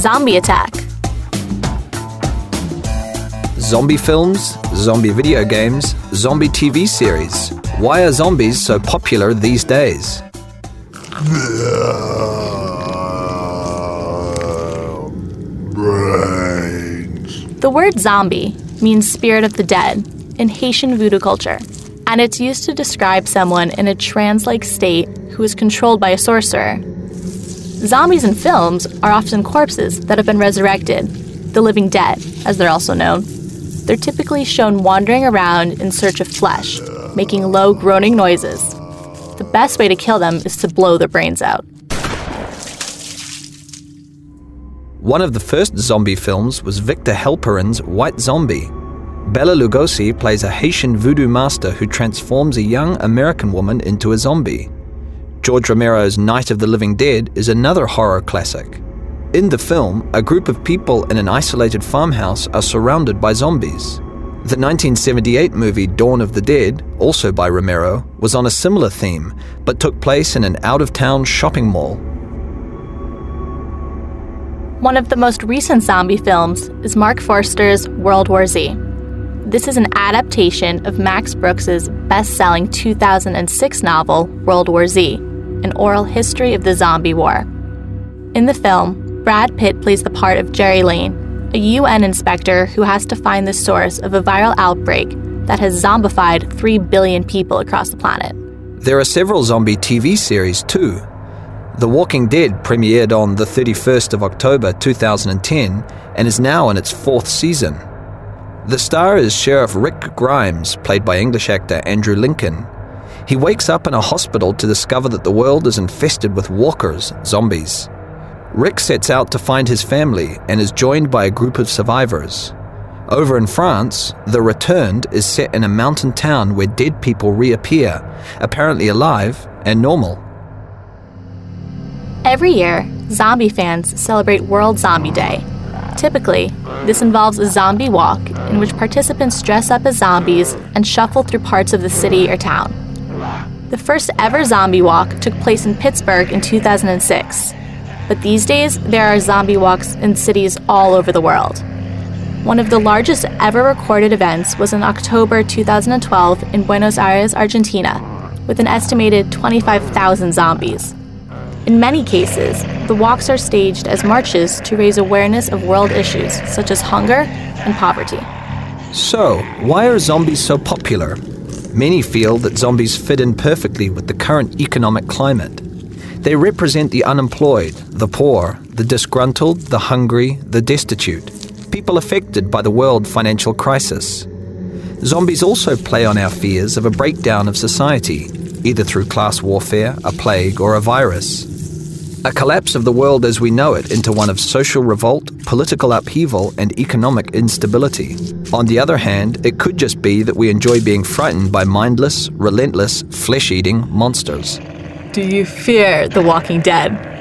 Zombie Attack. Zombie films, zombie video games, zombie TV series. Why are zombies so popular these days? The word zombie means spirit of the dead in Haitian voodoo culture, and it's used to describe someone in a trance like state who is controlled by a sorcerer. Zombies in films are often corpses that have been resurrected, the living dead, as they're also known. They're typically shown wandering around in search of flesh, making low groaning noises. The best way to kill them is to blow their brains out. One of the first zombie films was Victor Halperin's White Zombie. Bela Lugosi plays a Haitian voodoo master who transforms a young American woman into a zombie. George Romero's Night of the Living Dead is another horror classic. In the film, a group of people in an isolated farmhouse are surrounded by zombies. The 1978 movie Dawn of the Dead, also by Romero, was on a similar theme, but took place in an out of town shopping mall. One of the most recent zombie films is Marc Forster's World War Z. This is an adaptation of Max Brooks's best-selling 2006 novel World War Z, an oral history of the zombie war. In the film, Brad Pitt plays the part of Gerry Lane, a UN inspector who has to find the source of a viral outbreak that has zombified 3 billion people across the planet. There are several zombie TV series too. The Walking Dead premiered on the 31st of October 2010 and is now in its fourth season. The star is Sheriff Rick Grimes, played by English actor Andrew Lincoln. He wakes up in a hospital to discover that the world is infested with walkers, zombies. Rick sets out to find his family and is joined by a group of survivors. Over in France, The Returned is set in a mountain town where dead people reappear, apparently alive and normal. Every year, zombie fans celebrate World Zombie Day. Typically, this involves a zombie walk in which participants dress up as zombies and shuffle through parts of the city or town. The first ever zombie walk took place in Pittsburgh in 2006, but these days there are zombie walks in cities all over the world. One of the largest ever recorded events was in October 2012 in Buenos Aires, Argentina, with an estimated 25,000 zombies. In many cases, the walks are staged as marches to raise awareness of world issues such as hunger and poverty. So, why are zombies so popular? Many feel that zombies fit in perfectly with the current economic climate. They represent the unemployed, the poor, the disgruntled, the hungry, the destitute, people affected by the world financial crisis. Zombies also play on our fears of a breakdown of society, either through class warfare, a plague, or a virus. A collapse of the world as we know it into one of social revolt, political upheaval, and economic instability. On the other hand, it could just be that we enjoy being frightened by mindless, relentless, flesh eating monsters. Do you fear the walking dead?